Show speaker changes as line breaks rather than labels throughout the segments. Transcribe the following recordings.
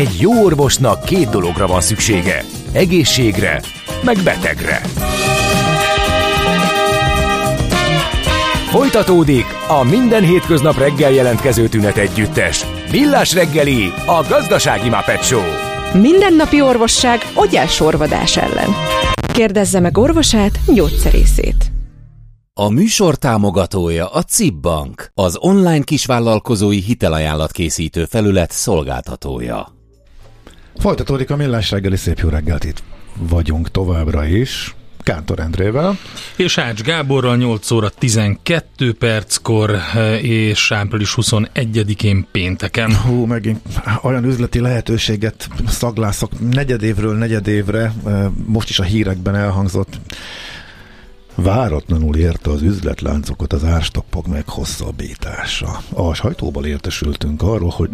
Egy jó orvosnak két dologra van szüksége. Egészségre, meg betegre. Folytatódik a minden hétköznap reggel jelentkező tünet együttes. Millás reggeli, a gazdasági Muppet Show.
Mindennapi orvosság sorvadás ellen. Kérdezze meg orvosát, gyógyszerészét.
A műsor támogatója a CIP Bank, az online kisvállalkozói hitelajánlat készítő felület szolgáltatója.
Folytatódik a millás reggeli szép jó reggelt itt vagyunk továbbra is. Kántor Endrével.
És Ács Gáborral 8 óra 12 perckor, és április 21-én pénteken.
Hú, megint olyan üzleti lehetőséget szaglászok negyedévről negyedévre, most is a hírekben elhangzott Váratlanul érte az üzletláncokat az árstoppok meghosszabbítása. A sajtóból értesültünk arról, hogy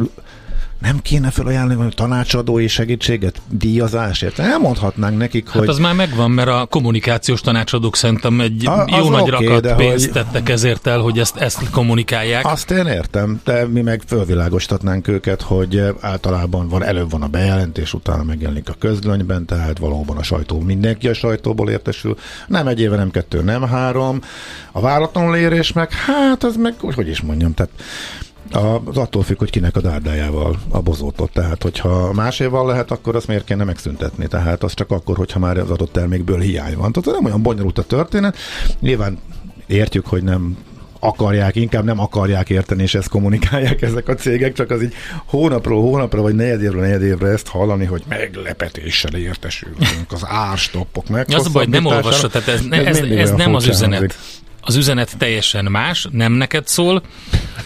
nem kéne felajánlani tanácsadói segítséget díjazásért? Elmondhatnánk nekik,
hát hogy... az már megvan, mert a kommunikációs tanácsadók szerintem egy a, jó nagy okay, rakat pénzt hogy... tettek ezért el, hogy ezt, ezt kommunikálják.
Azt én értem, de mi meg fölvilágostatnánk őket, hogy általában van, előbb van a bejelentés, utána megjelenik a közlönyben, tehát valóban a sajtó, mindenki a sajtóból értesül. Nem egy éve, nem kettő, nem három. A váratlanul érés meg, hát az meg, hogy is mondjam, tehát az attól függ, hogy kinek a dárdájával a bozótot. Tehát, hogyha máséval lehet, akkor azt miért kéne megszüntetni? Tehát az csak akkor, hogyha már az adott termékből hiány van. Tehát nem olyan bonyolult a történet. Nyilván értjük, hogy nem akarják, inkább nem akarják érteni, és ezt kommunikálják ezek a cégek, csak az így hónapról hónapra, vagy negyedévről negyedévre ezt hallani, hogy meglepetéssel értesülünk az árstoppok meg.
Az a baj, nem olvassa, tehát ez, ez, ez, ez nem az üzenet. Az üzenet teljesen más, nem neked szól,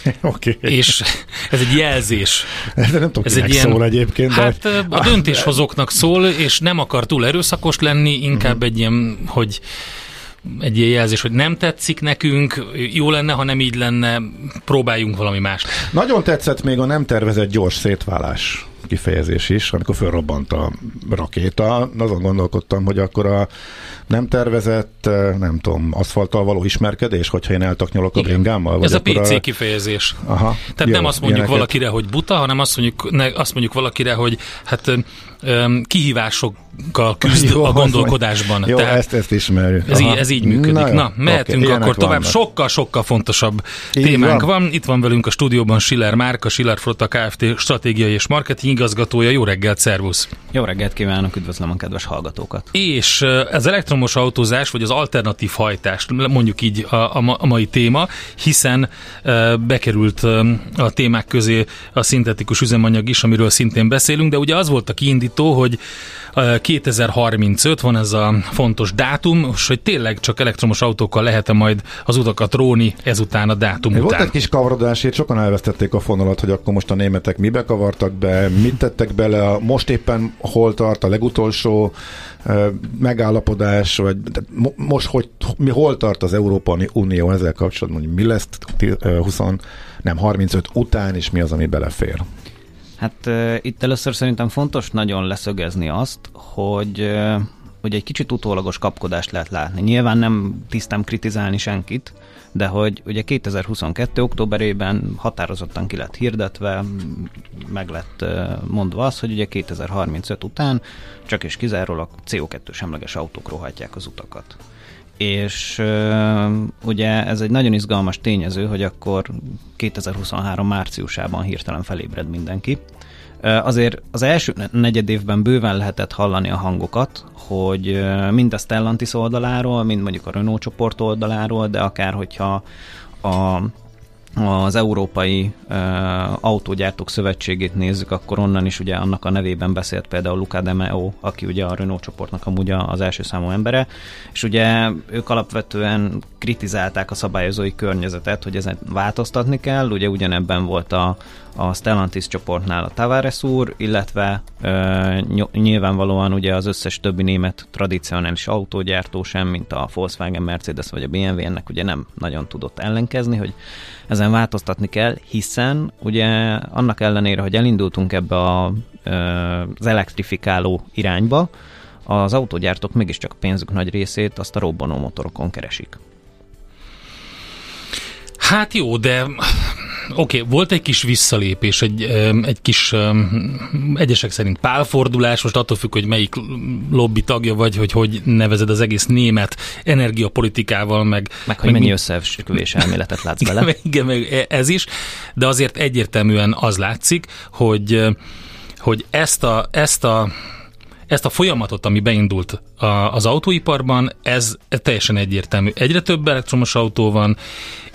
okay.
és ez egy jelzés.
De nem tudom, ez egy ilyen, szól egyébként.
Hát de... a döntéshozóknak szól, és nem akar túl erőszakos lenni, inkább uh-huh. egy ilyen, hogy egy ilyen jelzés, hogy nem tetszik nekünk, jó lenne, ha nem így lenne, próbáljunk valami mást.
Nagyon tetszett még a nem tervezett gyors szétválás kifejezés is, amikor fölrobbant a rakéta. Azon gondolkodtam, hogy akkor a nem tervezett, eh, nem tudom, aszfalttal való ismerkedés, hogyha én eltaknyolok a bringámmal?
Vagy Ez a PC a... kifejezés. Aha. Tehát Jó, nem azt mondjuk ilyeneket... valakire, hogy buta, hanem azt mondjuk, ne, azt mondjuk valakire, hogy hát kihívásokkal küzd Jó, a gondolkodásban.
Jó, Tehát ezt, ezt ismerjük.
Ez így, ez így működik. Na, Na mehetünk okay, akkor tovább. Sokkal-sokkal fontosabb így témánk van. van. Itt van velünk a stúdióban Schiller Márka, Schiller Flotta Kft. stratégiai és marketing igazgatója. Jó reggelt, szervusz!
Jó reggelt kívánok, üdvözlöm a kedves hallgatókat!
És az elektromos autózás, vagy az alternatív hajtás, mondjuk így a, a, mai téma, hiszen bekerült a témák közé a szintetikus üzemanyag is, amiről szintén beszélünk, de ugye az volt a kiindító, hogy 2035 van ez a fontos dátum, és hogy tényleg csak elektromos autókkal lehet-e majd az utakat róni ezután a dátum után.
Volt egy kis kavarodás, itt sokan elvesztették a fonalat, hogy akkor most a németek mibe kavartak be, mit tettek bele, most éppen hol tart a legutolsó megállapodás, vagy most hogy, mi, hol tart az Európai Unió ezzel kapcsolatban, hogy mi lesz 20, nem 35 után, és mi az, ami belefér?
Hát itt először szerintem fontos nagyon leszögezni azt, hogy hogy egy kicsit utólagos kapkodást lehet látni. Nyilván nem tisztem kritizálni senkit, de hogy ugye 2022. októberében határozottan ki lett hirdetve, meg lett mondva az, hogy ugye 2035 után csak és kizárólag CO2 semleges autók rohatják az utakat és uh, ugye ez egy nagyon izgalmas tényező, hogy akkor 2023 márciusában hirtelen felébred mindenki. Azért az első negyed évben bőven lehetett hallani a hangokat, hogy mind a Stellantis oldaláról, mind mondjuk a Renault csoport oldaláról, de akár hogyha a az Európai uh, Autógyártók Szövetségét nézzük, akkor onnan is ugye annak a nevében beszélt például Luca De Meo, aki ugye a Renault csoportnak amúgy az első számú embere, és ugye ők alapvetően kritizálták a szabályozói környezetet, hogy ezen változtatni kell, ugye ugyanebben volt a, a Stellantis csoportnál a Tavares úr, illetve ö, nyilvánvalóan ugye az összes többi német tradicionális autógyártó sem, mint a Volkswagen, Mercedes vagy a BMW, ennek ugye nem nagyon tudott ellenkezni, hogy ezen változtatni kell, hiszen ugye annak ellenére, hogy elindultunk ebbe a, ö, az elektrifikáló irányba, az autógyártók mégiscsak a pénzük nagy részét azt a robbanó motorokon keresik.
Hát jó, de oké, okay, volt egy kis visszalépés, egy, egy kis egyesek szerint pálfordulás, most attól függ, hogy melyik lobby tagja vagy, hogy hogy nevezed az egész német energiapolitikával, meg...
Meg hogy meg mennyi összeesküvés elméletet látsz bele.
Igen, meg ez is, de azért egyértelműen az látszik, hogy hogy ezt a, ezt a ezt a folyamatot, ami beindult az autóiparban, ez teljesen egyértelmű. Egyre több elektromos autó van,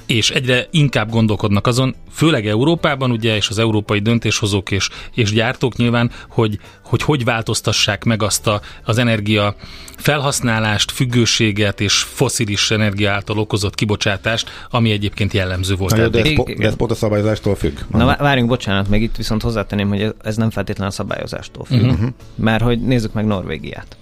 és egyre inkább gondolkodnak azon, főleg Európában, ugye, és az európai döntéshozók és, és gyártók nyilván, hogy, hogy hogy változtassák meg azt a, az energia felhasználást, függőséget és foszilis energia által okozott kibocsátást, ami egyébként jellemző volt.
Na, de, ez po- de ez pont a szabályozástól függ.
Na várjunk, bocsánat, még itt viszont hozzátenném, hogy ez nem feltétlenül a szabályozástól függ. Uh-huh. Mert hogy nézzük meg Norvégiát.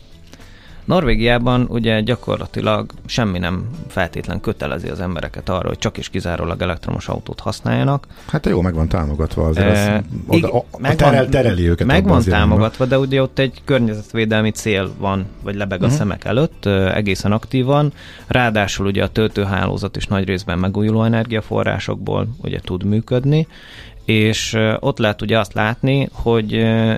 Norvégiában ugye gyakorlatilag semmi nem feltétlen kötelezi az embereket arra, hogy csak és kizárólag elektromos autót használjanak.
Hát jó, meg van támogatva azért. E, az, oda, a, a terel, tereli őket.
Meg van támogatva, de ugye ott egy környezetvédelmi cél van, vagy lebeg a uh-huh. szemek előtt, egészen aktívan. Ráadásul ugye a töltőhálózat is nagy részben megújuló energiaforrásokból ugye tud működni, és ott lehet ugye azt látni, hogy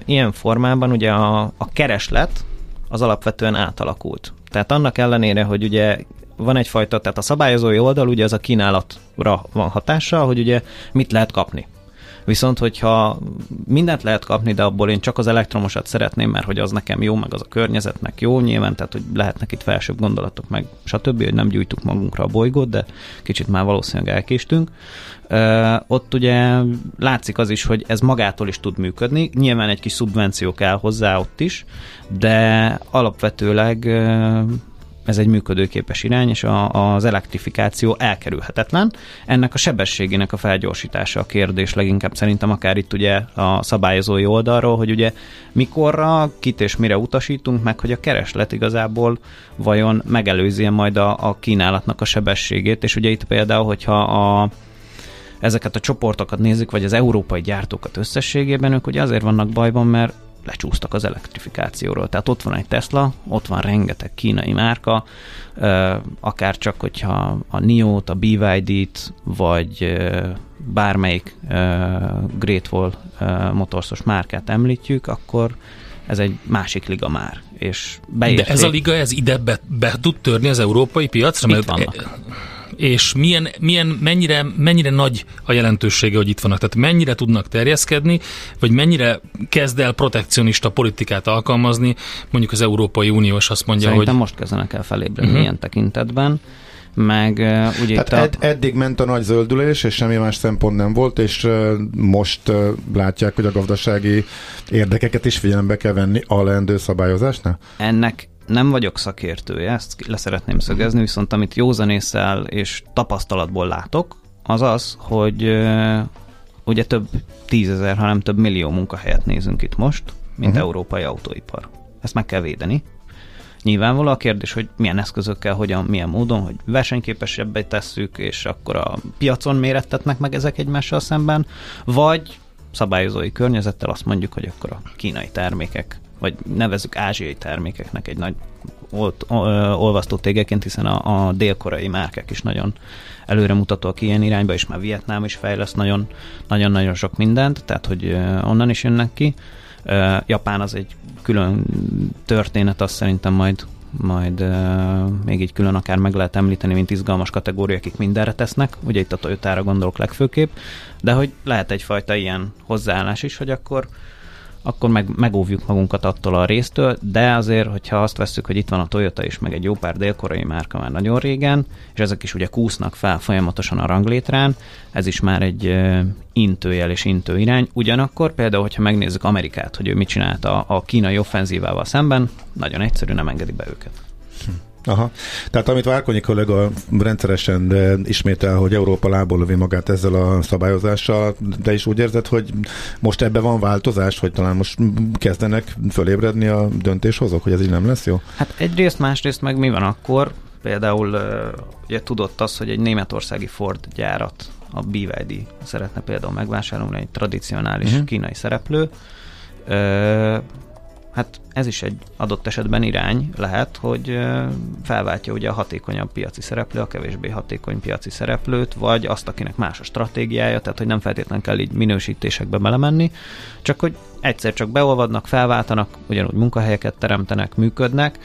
ilyen formában ugye a, a kereslet, az alapvetően átalakult. Tehát annak ellenére, hogy ugye van egyfajta, tehát a szabályozói oldal ugye az a kínálatra van hatással, hogy ugye mit lehet kapni. Viszont, hogyha mindent lehet kapni, de abból én csak az elektromosat szeretném, mert hogy az nekem jó, meg az a környezetnek jó nyilván, tehát hogy lehetnek itt felsőbb gondolatok, meg stb., hogy nem gyújtuk magunkra a bolygót, de kicsit már valószínűleg elkéstünk. Uh, ott ugye látszik az is, hogy ez magától is tud működni, nyilván egy kis szubvenció kell hozzá ott is, de alapvetőleg uh, ez egy működőképes irány, és a, az elektrifikáció elkerülhetetlen. Ennek a sebességének a felgyorsítása a kérdés leginkább szerintem akár itt ugye a szabályozói oldalról, hogy ugye mikorra, kit és mire utasítunk, meg hogy a kereslet igazából vajon megelőzi majd a, a kínálatnak a sebességét, és ugye itt például, hogyha a ezeket a csoportokat nézzük, vagy az európai gyártókat összességében, ők ugye azért vannak bajban, mert lecsúsztak az elektrifikációról. Tehát ott van egy Tesla, ott van rengeteg kínai márka, akár csak, hogyha a NIO-t, a BYD-t, vagy bármelyik Great Wall motorsos márkát említjük, akkor ez egy másik liga már. És
beérték. De ez a liga, ez ide be, be tud törni az európai piacra?
Itt mert vannak
és milyen, milyen, mennyire, mennyire nagy a jelentősége, hogy itt vannak. Tehát mennyire tudnak terjeszkedni, vagy mennyire kezd el protekcionista politikát alkalmazni, mondjuk az Európai Unió, és azt mondja,
Szerintem
hogy...
most kezdenek el felébredni uh-huh. ilyen tekintetben meg uh, ugye
Tehát ed- a... eddig ment a nagy zöldülés, és semmi más szempont nem volt, és uh, most uh, látják, hogy a gazdasági érdekeket is figyelembe kell venni a leendő szabályozásnál?
Ennek nem vagyok szakértője, ezt leszeretném szögezni, viszont amit józanésszel és tapasztalatból látok, az az, hogy ugye több tízezer, hanem több millió munkahelyet nézünk itt most, mint uh-huh. európai autóipar. Ezt meg kell védeni. Nyilvánvaló a kérdés, hogy milyen eszközökkel, hogyan, milyen módon, hogy versenyképesebbé tesszük, és akkor a piacon mérettetnek meg ezek egymással szemben, vagy szabályozói környezettel azt mondjuk, hogy akkor a kínai termékek vagy nevezük ázsiai termékeknek egy nagy olvasztó tégeként, hiszen a, a dél-koreai márkák is nagyon előremutatóak ilyen irányba, és már Vietnám is fejleszt nagyon-nagyon sok mindent, tehát hogy onnan is jönnek ki. Japán az egy külön történet, azt szerintem majd majd még így külön akár meg lehet említeni, mint izgalmas kategória, akik mindenre tesznek, ugye itt a Toyota-ra gondolok legfőképp, de hogy lehet egyfajta ilyen hozzáállás is, hogy akkor akkor meg, megóvjuk magunkat attól a résztől, de azért, hogyha azt veszük, hogy itt van a Toyota is, meg egy jó pár délkorai márka már nagyon régen, és ezek is ugye kúsznak fel folyamatosan a ranglétrán, ez is már egy intőjel és intő irány. Ugyanakkor például, hogyha megnézzük Amerikát, hogy ő mit csinált a, a kínai offenzívával szemben, nagyon egyszerű, nem engedi be őket.
Aha. Tehát amit Várkonyi kollega rendszeresen ismétel, hogy Európa lából lövi magát ezzel a szabályozással, de is úgy érzed, hogy most ebben van változás, hogy talán most kezdenek fölébredni a döntéshozók, hogy ez így nem lesz jó?
Hát egyrészt, másrészt meg mi van akkor? Például ugye tudott az, hogy egy németországi Ford gyárat a BYD szeretne például megvásárolni, egy tradicionális uh-huh. kínai szereplő. Hát ez is egy adott esetben irány lehet, hogy felváltja ugye a hatékonyabb piaci szereplő, a kevésbé hatékony piaci szereplőt, vagy azt, akinek más a stratégiája, tehát hogy nem feltétlenül kell így minősítésekbe belemenni, csak hogy egyszer csak beolvadnak, felváltanak, ugyanúgy munkahelyeket teremtenek, működnek,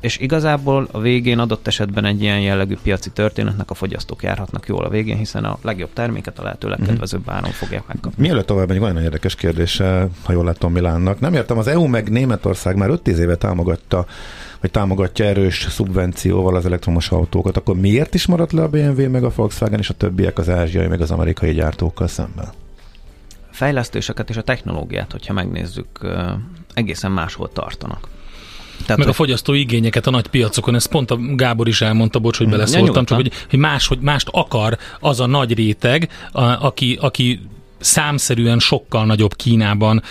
és igazából a végén adott esetben egy ilyen jellegű piaci történetnek a fogyasztók járhatnak jól a végén, hiszen a legjobb terméket a lehető legkedvezőbb mhm. áron fogják megkapni.
Mielőtt tovább egy nagyon érdekes kérdés, ha jól látom Milánnak. Nem értem, az EU meg Németország már 5-10 éve támogatta vagy támogatja erős szubvencióval az elektromos autókat, akkor miért is maradt le a BMW meg a Volkswagen és a többiek az ázsiai meg az amerikai gyártókkal szemben?
fejlesztéseket és a technológiát, hogyha megnézzük, egészen máshol tartanak.
Tehát, meg a fogyasztói igényeket a nagy piacokon, ezt pont a Gábor is elmondta, bocs, hogy beleszóltam, csak hogy, hogy, más, hogy mást akar az a nagy réteg, a, aki, aki számszerűen sokkal nagyobb Kínában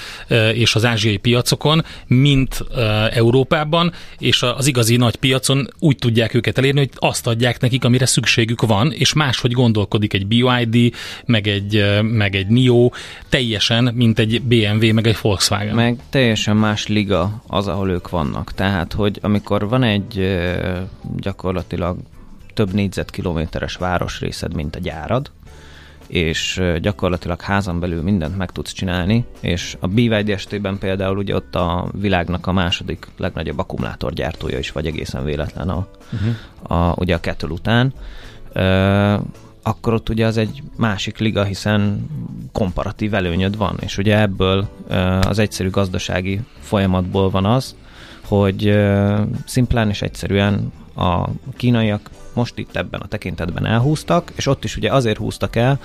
és az ázsiai piacokon, mint Európában, és az igazi nagy piacon úgy tudják őket elérni, hogy azt adják nekik, amire szükségük van, és máshogy gondolkodik egy BioID, meg egy, meg egy NIO, teljesen, mint egy BMW, meg egy Volkswagen.
Meg teljesen más liga az, ahol ők vannak. Tehát, hogy amikor van egy gyakorlatilag több négyzetkilométeres városrészed, mint a gyárad, és gyakorlatilag házon belül mindent meg tudsz csinálni, és a BYD estében például ugye ott a világnak a második legnagyobb akkumulátorgyártója is vagy egészen véletlen a, uh-huh. a, ugye a kettő után, ö, akkor ott ugye az egy másik liga, hiszen komparatív előnyöd van, és ugye ebből ö, az egyszerű gazdasági folyamatból van az, hogy ö, szimplán és egyszerűen a kínaiak most itt ebben a tekintetben elhúztak, és ott is ugye azért húztak el,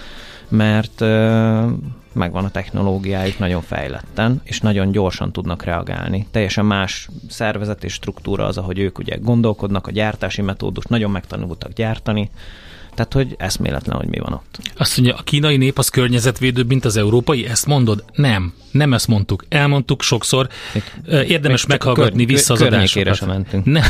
mert ö, megvan a technológiájuk nagyon fejletten, és nagyon gyorsan tudnak reagálni. Teljesen más szervezet és struktúra az, ahogy ők ugye gondolkodnak, a gyártási metódus, nagyon megtanultak gyártani, tehát, hogy eszméletlen, hogy mi van ott.
Azt mondja, a kínai nép az környezetvédőbb, mint az európai? Ezt mondod? Nem. Nem ezt mondtuk. Elmondtuk sokszor. Érdemes még meghallgatni kör, vissza az adásokat.
mentünk.
Ne,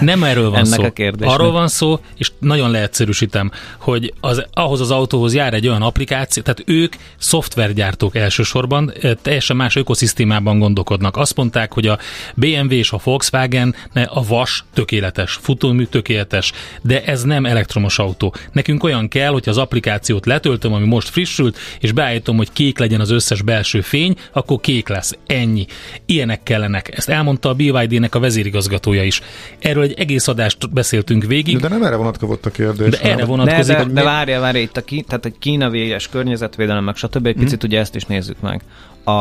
nem erről van
Ennek
szó.
A kérdés
Arról van szó, és nagyon leegyszerűsítem, hogy az, ahhoz az autóhoz jár egy olyan applikáció, tehát ők szoftvergyártók elsősorban, teljesen más ökoszisztémában gondolkodnak. Azt mondták, hogy a BMW és a Volkswagen a vas tökéletes, futómű tökéletes, de ez nem elektromos autó. Nekünk olyan kell, hogy az applikációt letöltöm, ami most frissült, és beállítom, hogy kék legyen az összes belső fény, akkor kék lesz. Ennyi. Ilyenek kellenek. Ezt elmondta a BYD-nek a vezérigazgatója is. Erről egy egész adást beszéltünk végig.
De nem erre vonatkozott a kérdés.
De erre vonatkozik.
De, de, de várja, várja, itt a, ki, tehát egy Kína véges környezetvédelem, meg stb. Egy hmm. picit ugye ezt is nézzük meg. A,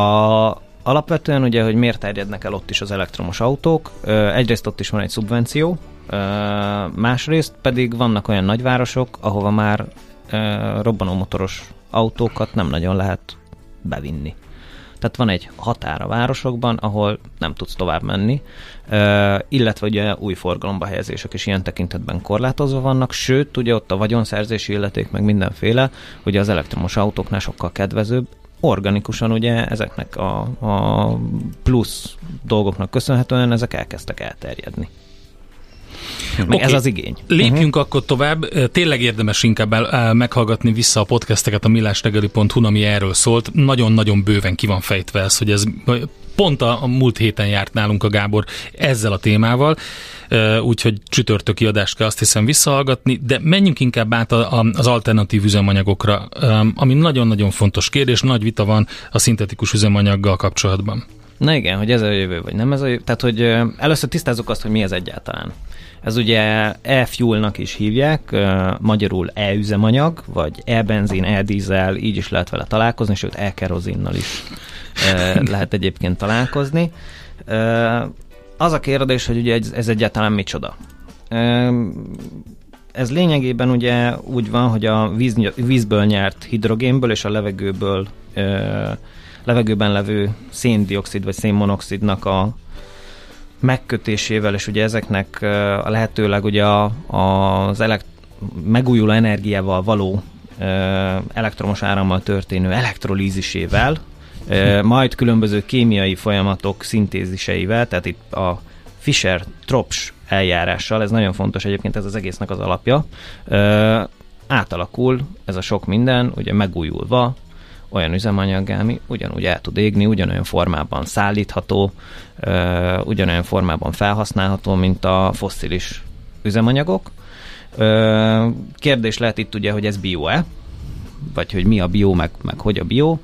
Alapvetően ugye, hogy miért terjednek el ott is az elektromos autók. Egyrészt ott is van egy szubvenció, másrészt pedig vannak olyan nagyvárosok, ahova már robbanómotoros autókat nem nagyon lehet bevinni. Tehát van egy határ a városokban, ahol nem tudsz tovább menni, illetve ugye új forgalomba helyezések is ilyen tekintetben korlátozva vannak, sőt, ugye ott a vagyonszerzési illeték meg mindenféle, ugye az elektromos autóknál sokkal kedvezőbb, organikusan ugye ezeknek a, a plusz dolgoknak köszönhetően ezek elkezdtek elterjedni. Okay. Ez az igény.
Lépjünk uh-huh. akkor tovább. Tényleg érdemes inkább el, meghallgatni vissza a podcasteket a millástegeli.hu, ami erről szólt. Nagyon-nagyon bőven ki van fejtve ez, hogy ez pont a, a múlt héten járt nálunk a Gábor ezzel a témával, úgyhogy csütörtöki adást kell azt hiszem visszahallgatni, de menjünk inkább át a, a, az alternatív üzemanyagokra, ami nagyon-nagyon fontos kérdés, nagy vita van a szintetikus üzemanyaggal kapcsolatban.
Na igen, hogy ez a jövő, vagy nem ez a jövő. Tehát, hogy először tisztázzuk azt, hogy mi ez egyáltalán. Ez ugye e-fuelnak is hívják, magyarul e-üzemanyag, vagy e-benzin, e-dízel, így is lehet vele találkozni, sőt e-kerozinnal is lehet egyébként találkozni. Az a kérdés, hogy ugye ez egyáltalán micsoda. Ez lényegében ugye úgy van, hogy a víz, vízből nyert hidrogénből és a levegőből levegőben levő széndiokszid vagy szénmonoxidnak a megkötésével, és ugye ezeknek a lehetőleg ugye a, az elekt- megújuló energiával való elektromos árammal történő elektrolízisével, majd különböző kémiai folyamatok szintéziseivel, tehát itt a Fischer-Tropsch eljárással, ez nagyon fontos egyébként, ez az egésznek az alapja, átalakul ez a sok minden, ugye megújulva, olyan üzemanyag, ami ugyanúgy el tud égni, ugyanolyan formában szállítható, ugyanolyan formában felhasználható, mint a fosszilis üzemanyagok. Kérdés lehet itt ugye, hogy ez bio-e, vagy hogy mi a bio, meg, meg hogy a bio.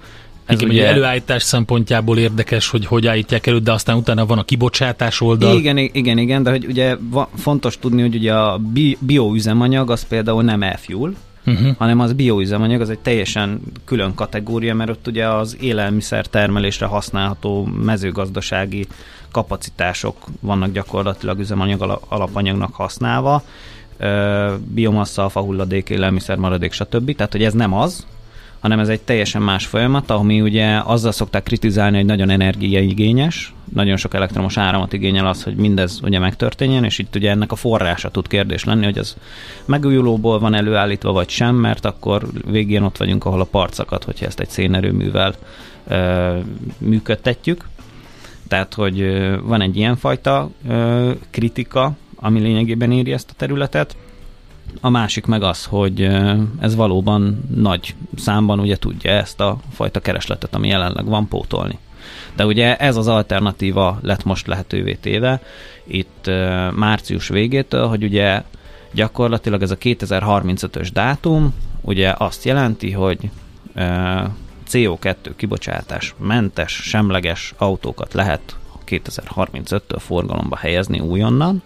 Ez Igen, ugye előállítás szempontjából érdekes, hogy hogy állítják elő, de aztán utána van a kibocsátás oldal.
Igen, igen, igen, de hogy ugye fontos tudni, hogy ugye a bioüzemanyag az például nem e-fuel, uh-huh. hanem az bioüzemanyag, az egy teljesen külön kategória, mert ott ugye az élelmiszer termelésre használható mezőgazdasági kapacitások vannak gyakorlatilag üzemanyag alapanyagnak használva, biomassa, fahulladék, élelmiszer maradék, stb. Tehát, hogy ez nem az, hanem ez egy teljesen más folyamat, ami ugye azzal szokták kritizálni, hogy nagyon energiaigényes, nagyon sok elektromos áramot igényel az, hogy mindez ugye megtörténjen, és itt ugye ennek a forrása tud kérdés lenni, hogy az megújulóból van előállítva vagy sem, mert akkor végén ott vagyunk, ahol a parcakat, hogyha ezt egy szénerőművel ö, működtetjük. Tehát, hogy van egy ilyenfajta ö, kritika, ami lényegében éri ezt a területet. A másik meg az, hogy ez valóban nagy számban ugye tudja ezt a fajta keresletet, ami jelenleg van, pótolni. De ugye ez az alternatíva lett most lehetővé téve itt március végétől, hogy ugye gyakorlatilag ez a 2035-ös dátum ugye azt jelenti, hogy CO2 kibocsátás mentes, semleges autókat lehet 2035-től forgalomba helyezni újonnan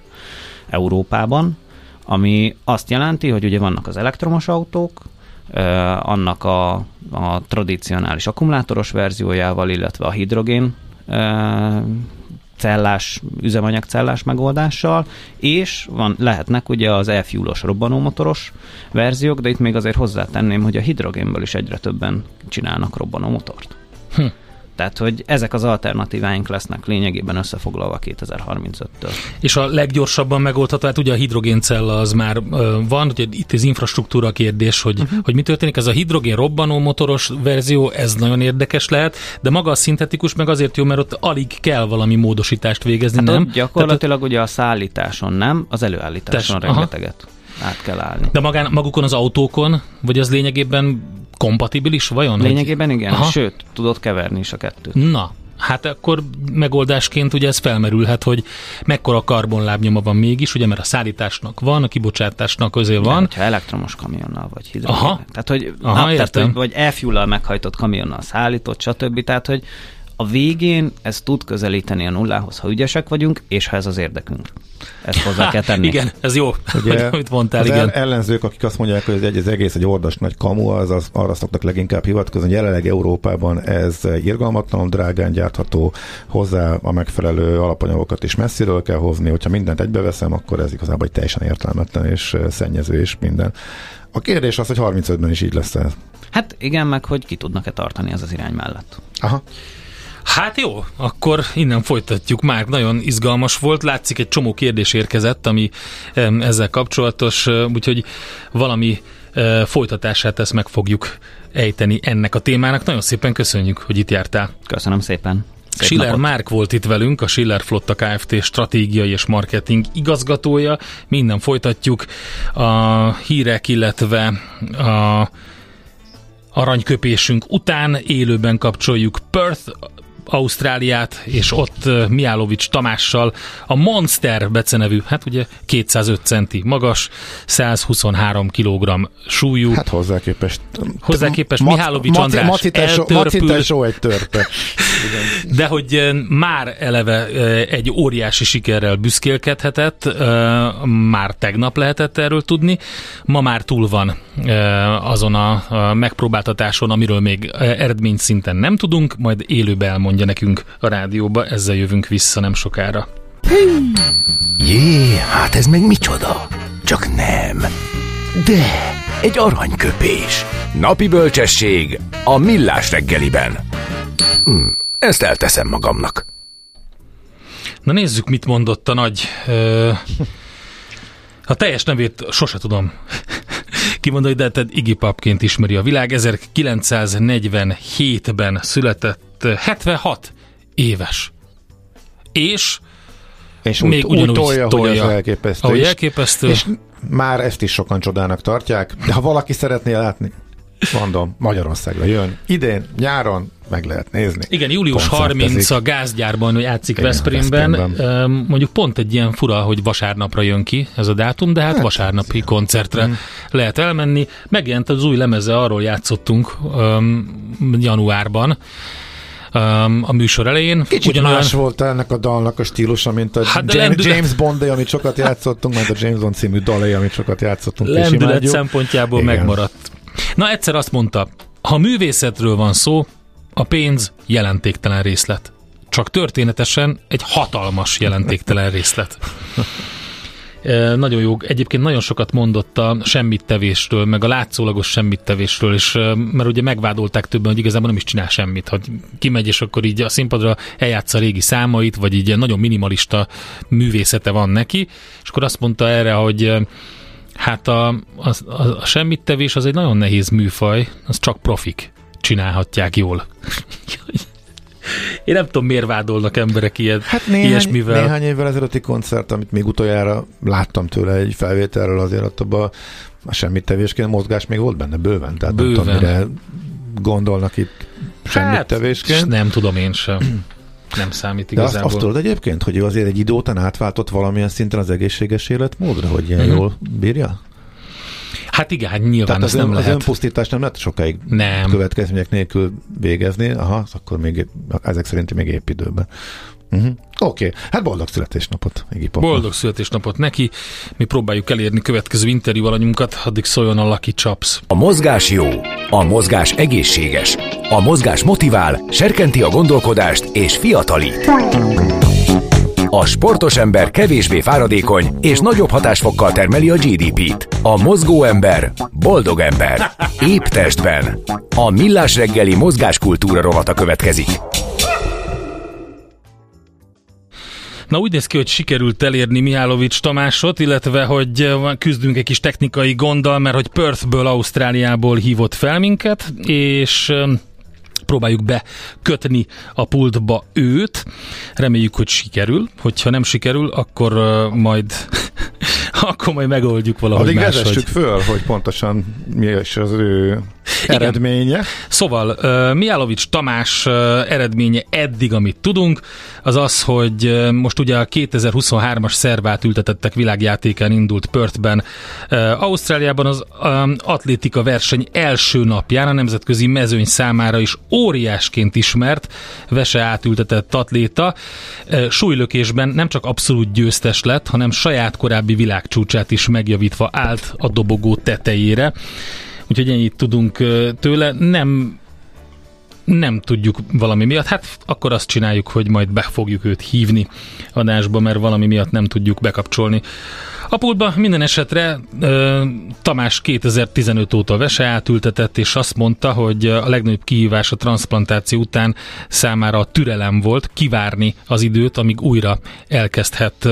Európában, ami azt jelenti, hogy ugye vannak az elektromos autók, annak a, a tradicionális akkumulátoros verziójával, illetve a hidrogén cellás, üzemanyagcellás megoldással, és van, lehetnek ugye az e-fuelos robbanómotoros verziók, de itt még azért hozzátenném, hogy a hidrogénből is egyre többen csinálnak robbanómotort. Hm. Tehát, hogy ezek az alternatíváink lesznek lényegében összefoglalva 2035-től.
És a leggyorsabban megoldható, hát ugye a hidrogéncella az már van, ugye itt az infrastruktúra kérdés, hogy, uh-huh. hogy mi történik. Ez a hidrogén robbanó motoros verzió, ez nagyon érdekes lehet, de maga a szintetikus meg azért jó, mert ott alig kell valami módosítást végezni, hát nem?
Gyakorlatilag Tehát, ugye a szállításon nem, az előállításon tess, rengeteget. Aha át kell állni.
De magán, magukon az autókon, vagy az lényegében kompatibilis vajon?
Lényegében igen, Aha. sőt, tudod keverni is a kettőt.
Na, Hát akkor megoldásként ugye ez felmerülhet, hogy mekkora karbonlábnyoma van mégis, ugye mert a szállításnak van, a kibocsátásnak azért van.
De, ha elektromos kamionnal vagy hidrogén. Aha. Tehát, hogy, Aha, na, tehát, hogy vagy e meghajtott kamionnal szállított, stb. Tehát, hogy a végén ez tud közelíteni a nullához, ha ügyesek vagyunk, és ha ez az érdekünk. Ezt hozzá kell tenni.
Igen, ez jó, Ugye, amit mondtál.
Az
igen.
ellenzők, akik azt mondják, hogy ez, egész egy ordas nagy kamu, az, az arra szoktak leginkább hivatkozni, hogy jelenleg Európában ez irgalmatlanul drágán gyártható, hozzá a megfelelő alapanyagokat is messziről kell hozni, hogyha mindent egybeveszem, akkor ez igazából egy teljesen értelmetlen és szennyező és minden. A kérdés az, hogy 35-ben is így lesz ez.
Hát igen, meg hogy ki tudnak-e tartani ez az irány mellett.
Aha. Hát jó, akkor innen folytatjuk. Már nagyon izgalmas volt. Látszik, egy csomó kérdés érkezett, ami ezzel kapcsolatos, úgyhogy valami folytatását ezt meg fogjuk ejteni ennek a témának. Nagyon szépen köszönjük, hogy itt jártál.
Köszönöm szépen.
Szép Schiller napot. Márk volt itt velünk, a Schiller Flotta Kft. stratégiai és marketing igazgatója. Minden folytatjuk. A hírek, illetve a aranyköpésünk után élőben kapcsoljuk Perth Ausztráliát, és ott Miálovics Tamással a Monster becenevű, hát ugye 205 centi magas, 123 kg súlyú.
Hát hozzá képest.
Hozzá képest Mihálovics András eltörpül.
egy törpe.
De hogy már eleve egy óriási sikerrel büszkélkedhetett, már tegnap lehetett erről tudni, ma már túl van azon a megpróbáltatáson, amiről még eredmény szinten nem tudunk, majd élőbe elmondja mondja nekünk a rádióba, ezzel jövünk vissza nem sokára.
Jé, hát ez meg micsoda? Csak nem. De, egy aranyköpés. Napi bölcsesség a millás reggeliben. Hm, ezt elteszem magamnak.
Na nézzük, mit mondott a nagy... Ö, a teljes nevét sose tudom kimondani, de tehát Iggy Popként ismeri a világ. 1947-ben született 76 éves. És
és még úgy, úgy tolja, tolja, hogy elképesztő.
Ahogy elképesztő.
És, és már ezt is sokan csodának tartják, de ha valaki szeretné látni, Mondom, Magyarországra jön. Idén, nyáron meg lehet nézni.
Igen, július
Koncertezik.
30 a gázgyárban játszik
Igen,
Veszprémben.
Veszprémben.
Mondjuk pont egy ilyen fura, hogy vasárnapra jön ki ez a dátum, de hát,
Hát,
vasárnapi koncertre
Mhm.
lehet elmenni. Megjelent az új lemeze, arról játszottunk öm, januárban a műsor elején.
Kicsit Ugyanolyan... más volt ennek a dalnak a stílusa, mint a
Hát
James,
lendület-
James Bond, amit sokat játszottunk, mert a James Bond című dalai, amit sokat játszottunk.
lendület szempontjából
Igen.
megmaradt. Na egyszer azt mondta, ha művészetről van szó, a pénz jelentéktelen részlet. Csak történetesen egy hatalmas jelentéktelen részlet. E, nagyon jó. Egyébként nagyon sokat mondott a semmittevésről, meg a látszólagos semmittevésről, és e, mert ugye megvádolták többen, hogy igazából nem is csinál semmit, hogy kimegy, és akkor így a színpadra eljátsza régi számait, vagy így nagyon minimalista művészete van neki, és akkor azt mondta erre, hogy e, Hát a, a, a, a semmittevés az egy nagyon nehéz műfaj, az csak profik csinálhatják jól. Én nem tudom, miért vádolnak emberek ilyet,
Hát néhány,
ilyesmivel.
néhány évvel ezelőtti koncert, amit még utoljára láttam tőle egy felvételről, azért ott abban a semmit tevésként mozgás még volt benne bőven. Tehát
Bőven.
nem tudom, mire gondolnak itt semmit
hát,
tevésként.
Nem tudom én sem. Nem számít
De azt,
igazából.
azt tudod egyébként, hogy ő azért egy idő után átváltott valamilyen szinten az egészséges életmódra, hogy ilyen
Mhm.
jól bírja?
Hát igen, hát nyilván
Tehát az,
nem
ön, az
lehet.
önpusztítás nem lehet sokáig
Nem.
következmények nélkül végezni, aha, akkor még ezek szerint még épp időben. Uh-huh. Oké, okay. hát boldog születésnapot, Iggy.
Boldog születésnapot neki. Mi próbáljuk elérni következő interjú alanyunkat, addig szóljon a Lucky Chops.
A mozgás jó, a mozgás egészséges, a mozgás motivál, serkenti a gondolkodást és fiatalít. A sportos ember kevésbé fáradékony és nagyobb hatásfokkal termeli a GDP-t. A mozgó ember boldog ember. Épp testben. A millás reggeli mozgáskultúra rovata következik.
Na úgy néz ki, hogy sikerült elérni Mihálovics Tamásot, illetve hogy eh, küzdünk egy kis technikai gonddal, mert hogy Perthből, Ausztráliából hívott fel minket, és eh, próbáljuk bekötni a pultba őt. Reméljük, hogy sikerül. Hogyha nem sikerül, akkor uh, majd akkor majd megoldjuk valahogy
Addig
máshogy.
vezessük föl, hogy pontosan mi is az ő eredménye.
Szóval uh, Mijálovics Tamás uh, eredménye eddig, amit tudunk, az az, hogy uh, most ugye a 2023-as szervát ültetettek világjátékán indult Perthben. Uh, Ausztráliában az um, atlétika verseny első napján a nemzetközi mezőny számára is óriásként ismert vese átültetett atléta. Uh, súlylökésben nem csak abszolút győztes lett, hanem saját korábbi világcsúcsát is megjavítva állt a dobogó tetejére. Úgyhogy ennyit tudunk tőle. Nem nem tudjuk valami miatt, hát akkor azt csináljuk, hogy majd be fogjuk őt hívni adásba, mert valami miatt nem tudjuk bekapcsolni. A pultba minden esetre Tamás 2015 óta vese átültetett, és azt mondta, hogy a legnagyobb kihívás a transplantáció után számára a türelem volt, kivárni az időt, amíg újra elkezdhet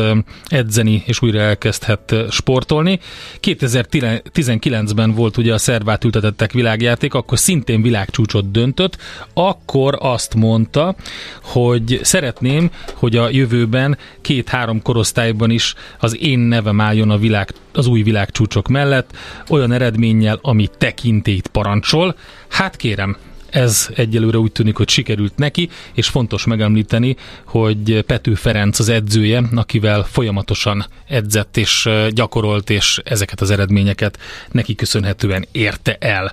edzeni, és újra elkezdhet sportolni. 2019-ben volt ugye a szervát ültetettek világjáték, akkor szintén világcsúcsot döntött, akkor azt mondta, hogy szeretném, hogy a jövőben két-három korosztályban is az én nevem álljon a világ, az új világcsúcsok mellett, olyan eredménnyel, ami tekintélyt parancsol. Hát kérem, ez egyelőre úgy tűnik, hogy sikerült neki, és fontos megemlíteni, hogy Pető Ferenc az edzője, akivel folyamatosan edzett és gyakorolt, és ezeket az eredményeket neki köszönhetően érte el.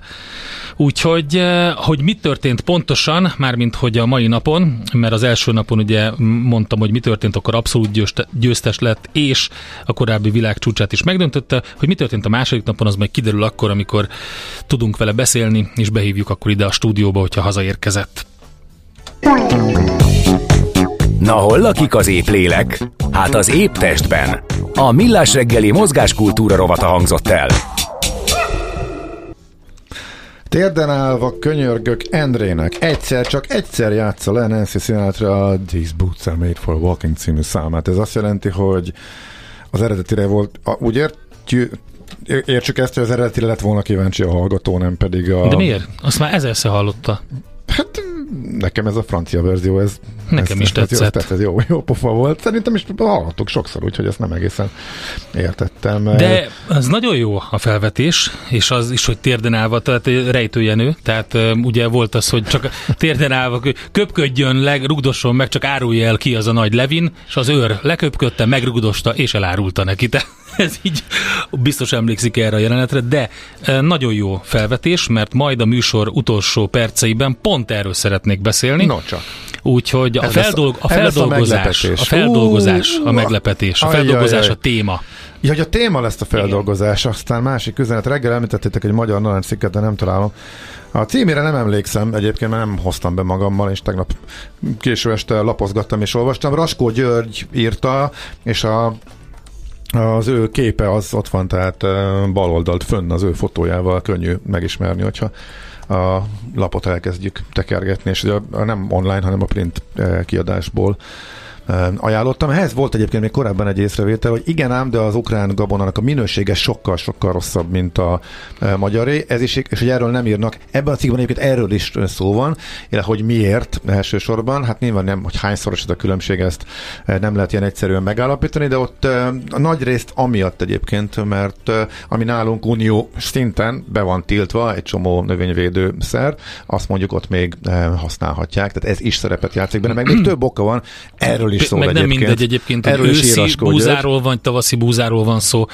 Úgyhogy, hogy mi történt pontosan, mármint hogy a mai napon, mert az első napon ugye mondtam, hogy mi történt, akkor abszolút győzte, győztes lett, és a korábbi világcsúcsát is megdöntötte, hogy mi történt a második napon, az majd kiderül akkor, amikor tudunk vele beszélni, és behívjuk akkor ide a stúdióba, hogyha hazaérkezett.
Na hol lakik az épp lélek? Hát az épp testben. A millás reggeli mozgáskultúra rovata hangzott el.
Térden állva könyörgök Endrének. Egyszer, csak egyszer játsza le Nancy Sinatra a These Boots are made for walking című számát. Ez azt jelenti, hogy az eredetire volt, a, úgy értjük, értsük ezt, hogy az eredetire lett volna kíváncsi a hallgató, nem pedig a...
De miért? Azt már ezerszer hallotta.
Hát nekem ez a francia verzió, ez
Nekem
ez,
is
ez,
tetszett.
Ez, ez, ez jó, jó pofa volt. Szerintem is hallottuk sokszor, úgyhogy ezt nem egészen értettem.
De az nagyon jó a felvetés, és az is, hogy térden állva, tehát rejtőjenő, tehát ugye volt az, hogy csak térden állva köpködjön, le, rugdosson meg, csak árulja el ki az a nagy Levin, és az őr leköpködte, megrugdosta, és elárulta neki. Te ez így biztos emlékszik erre a jelenetre, de e, nagyon jó felvetés, mert majd a műsor utolsó perceiben pont erről szeretnék beszélni.
No csak.
Úgyhogy a,
Ez
feldolg, a
a
feldolgozás, a,
meglepetés.
feldolgozás a meglepetés, a feldolgozás a téma.
Ja, hogy a téma lesz a feldolgozás, aztán másik üzenet. Reggel említettétek egy magyar naranccikket, de nem találom. A címére nem emlékszem, egyébként mert nem hoztam be magammal, és tegnap késő este lapozgattam és olvastam. Raskó György írta, és a az ő képe az ott van, tehát bal oldalt fönn az ő fotójával könnyű megismerni, hogyha a lapot elkezdjük tekergetni, és ugye nem online, hanem a print kiadásból ajánlottam. Ehhez volt egyébként még korábban egy észrevétel, hogy igen ám, de az ukrán gabonának a minősége sokkal-sokkal rosszabb, mint a magyaré. Ez is, és hogy erről nem írnak. Ebben a cikkben egyébként erről is szó van, illetve hogy miért elsősorban. Hát nyilván nem, hogy hányszoros ez a különbség, ezt nem lehet ilyen egyszerűen megállapítani, de ott nagy részt amiatt egyébként, mert ami nálunk unió szinten be van tiltva, egy csomó növényvédőszer, azt mondjuk ott még használhatják, tehát ez is szerepet játszik benne, meg még több oka van, erről is szól
Meg nem
egyébként.
mindegy egyébként, hogy
Erről
őszi búzáról vagy tavaszi búzáról van szó,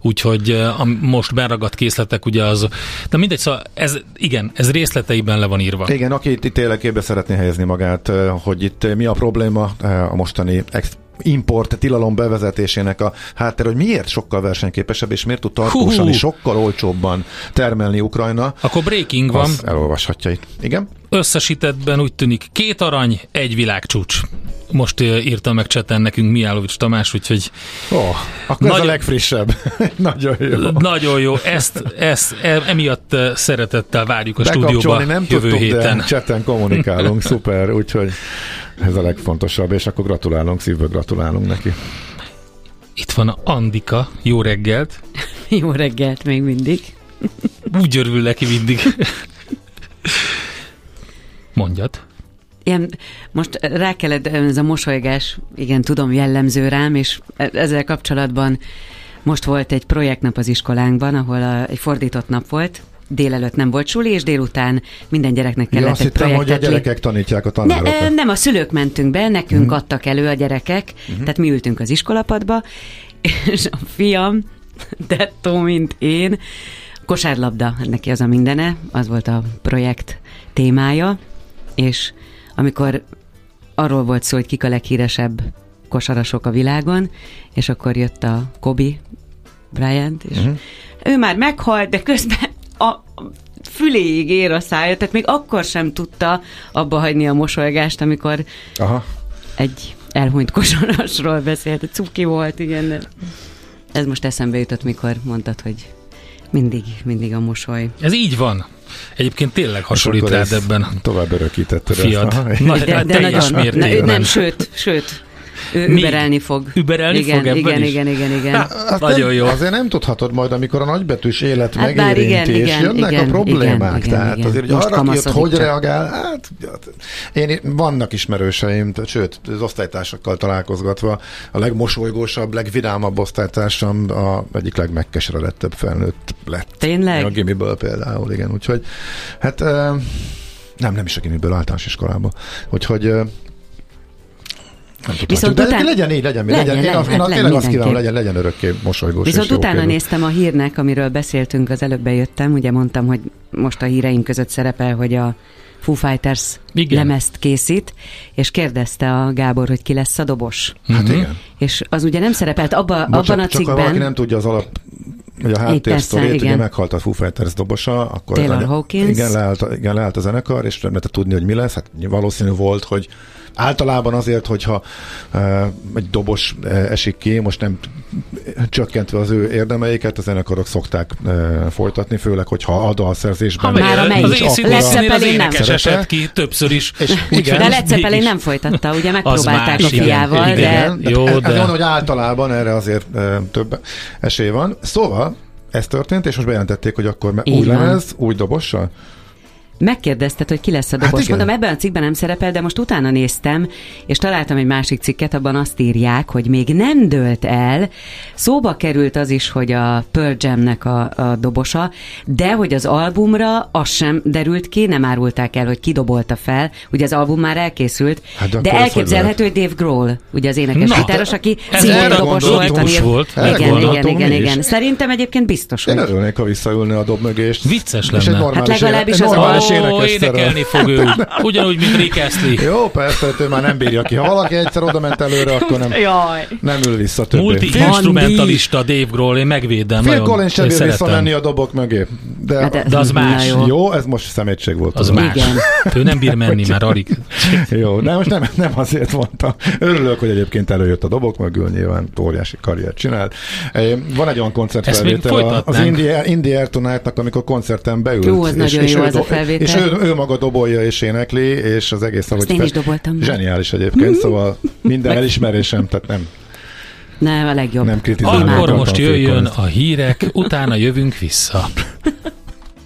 úgyhogy eh, a most beragadt készletek ugye az, de mindegy, szóval ez, igen, ez részleteiben le van írva.
Igen, aki itt, itt élekében szeretné helyezni magát, eh, hogy itt eh, mi a probléma a mostani ex- import tilalom bevezetésének a háttér, hogy miért sokkal versenyképesebb, és miért tud tartósan és sokkal olcsóbban termelni Ukrajna,
Akkor breaking van,
elolvashatja itt. Igen?
összesítettben úgy tűnik két arany, egy világcsúcs. Most eh, írta meg cseten nekünk Miálovics Tamás, úgyhogy
Ó, oh, akkor ez a
Nagyon-
legfrissebb. Nagyon jó.
nagyon jó, ezt, ezt e- emiatt eh, szeretettel várjuk a stúdióba
nem
jövő
tudtuk,
héten.
de chatten kommunikálunk, szuper, úgyhogy ez a legfontosabb, és akkor gratulálunk, szívből gratulálunk neki.
Itt van a Andika, jó reggelt.
Jó reggelt még mindig.
Úgy örül neki mindig. Mondjad.
Ilyen, most rá kellett, ez a mosolygás, igen, tudom, jellemző rám, és e- ezzel kapcsolatban most volt egy projektnap az iskolánkban, ahol a, egy fordított nap volt, délelőtt nem volt suli, és délután minden gyereknek
Ja,
kellett
azt
egy
hittem, hogy a
projektet lé-
gyerekek tanítják a
Ne,
tanárokat.
ö, nem, a szülők mentünk be, nekünk uh-huh. adtak elő a gyerekek, uh-huh. tehát mi ültünk az iskolapadba, és a fiam, dettó, mint én, kosárlabda, neki az a mindene, az volt a projekt témája, és amikor arról volt szó, hogy kik a leghíresebb kosarasok a világon, és akkor jött a Kobe Bryant, és uh-huh. ő már meghalt, de közben a füléig ér a szája, tehát még akkor sem tudta abba hagyni a mosolygást, amikor
Aha.
egy elhunyt kosarasról beszélt, cuki volt, igen. de Ez most eszembe jutott, mikor mondtad, hogy mindig, mindig a mosoly.
Ez így van. Egyébként tényleg hasonlít rád ebben.
Tovább örökítetted
Fiad.
ezt. Aha.
Na,
De,
hát
de
teljes
nagyon,
mértékben.
nem, sőt, sőt, ő
Mi?
überelni fog.
Überelni
igen,
fog ebben
igen,
is?
igen, igen, igen.
Azt
Nagyon
nem,
jó.
Azért nem tudhatod majd, amikor a nagybetűs élet
Hát
megérinti,
igen,
és
igen,
jönnek
igen,
a problémák.
igen,
tehát
igen.
azért, hogy
Most
arra ki ott
kamaszodik
hogy
csak.
reagál, hát én, vannak ismerőseim, tehát, sőt, az osztálytársakkal találkozgatva, a legmosolygósabb, legvidámabb osztálytársam a egyik legmegkeseredettebb felnőtt lett.
Tényleg?
A gimiből például, igen. Úgyhogy, hát nem, nem is a gimiből, általános iskolában. Úgyhogy nem tudhatjuk.
Viszont
De
után-
legyen így, legyen,
Legyen,
legyen, legyen, én
legyen,
tényleg azt kívánom, legyen, legyen örökké mosolygós.
Viszont utána néztem a hírnek, amiről beszéltünk, az előbb bejöttem, ugye mondtam, hogy most a híreim között szerepel, hogy a Foo Fighters
Igen.
lemezt készít, és kérdezte a Gábor, hogy ki lesz a dobos.
Hát
Mhm.
igen.
És az ugye nem szerepelt abba,
Bocsánat,
abban a
csak ha valaki
cikkben,
nem tudja az alap vagy a háttérsztorét, ugye meghalt a Foo Fighters dobosa, akkor
Taylor
anya-
Hawkins.
Igen, leállt, a- igen, leállt a zenekar, és nem lehetett tudni, hogy mi lesz. Hát valószínű volt, hogy általában azért, hogyha uh, egy dobos uh, esik ki, most nem csökkentve az ő érdemeiket, a zenekarok szokták uh, folytatni, főleg, hogyha a dalszerzésben
Ha
Már
meg
a melyik?
az
Zeppelin nem.
énekes esett ki többször is.
És igen.
de Led Zeppelin
mégis-
nem folytatta, ugye megpróbálták a fiával,
igen.
de
Jó,
ez,
de-
ez van, hogy általában erre azért több esély van. Szóval ez történt, és most bejelentették, hogy akkor új lemez, új dobossal?
Megkérdezted, hogy ki lesz a dobos. Hát Mondom, ebben a cikkben nem szerepel, de most utána néztem, és találtam egy másik cikket, abban azt írják, hogy még nem dőlt el. Szóba került az is, hogy a Pearl Jam-nek a, a dobosa, de hogy az albumra az sem derült ki, nem árulták el, hogy ki dobolta fel. Ugye az album már elkészült, hát de, de elképzelhető, hogy Dave Grohl, ugye az énekes gitáros, aki szintén dobos volt.
Volt.
Igen, igen, igen, igen. Szerintem egyébként biztos,
hogy... Én örülnék, ha visszaülne a dob mögé, és,
Vicces lenne. És egy
hát legalábbis az
Ó, énekelni fog ő. Ugyanúgy, mint Rick Astley.
Jó, persze, ő már nem bírja ki. Ha valaki egyszer oda ment előre, akkor nem, Jaj. nem ül vissza többé.
Multi-instrumentalista Dave Grohl, én megvédem.
Phil Collins sem bír visszamenni a dobok mögé. De,
de, de az más.
Jó. jó, ez most szemétség volt.
Az más. Igen. Ő nem bír menni már, alig.
jó, de most nem, nem azért mondtam. Örülök, hogy egyébként előjött a dobok mögül, nyilván óriási karriert csinált. Van egy olyan koncertfelvétel az Indie, Indie Air Tonight-nak, amikor koncerten beült.
Jó, az és, nagyon és jó az a felvétel.
És ő, ő maga dobolja és énekli, és az egész, ahogy
én is doboltam.
Zseniális egyébként, szóval minden elismerésem, tehát nem
nem, a legjobb.
Nem.
Akkor most jöjjön a hírek, utána jövünk vissza.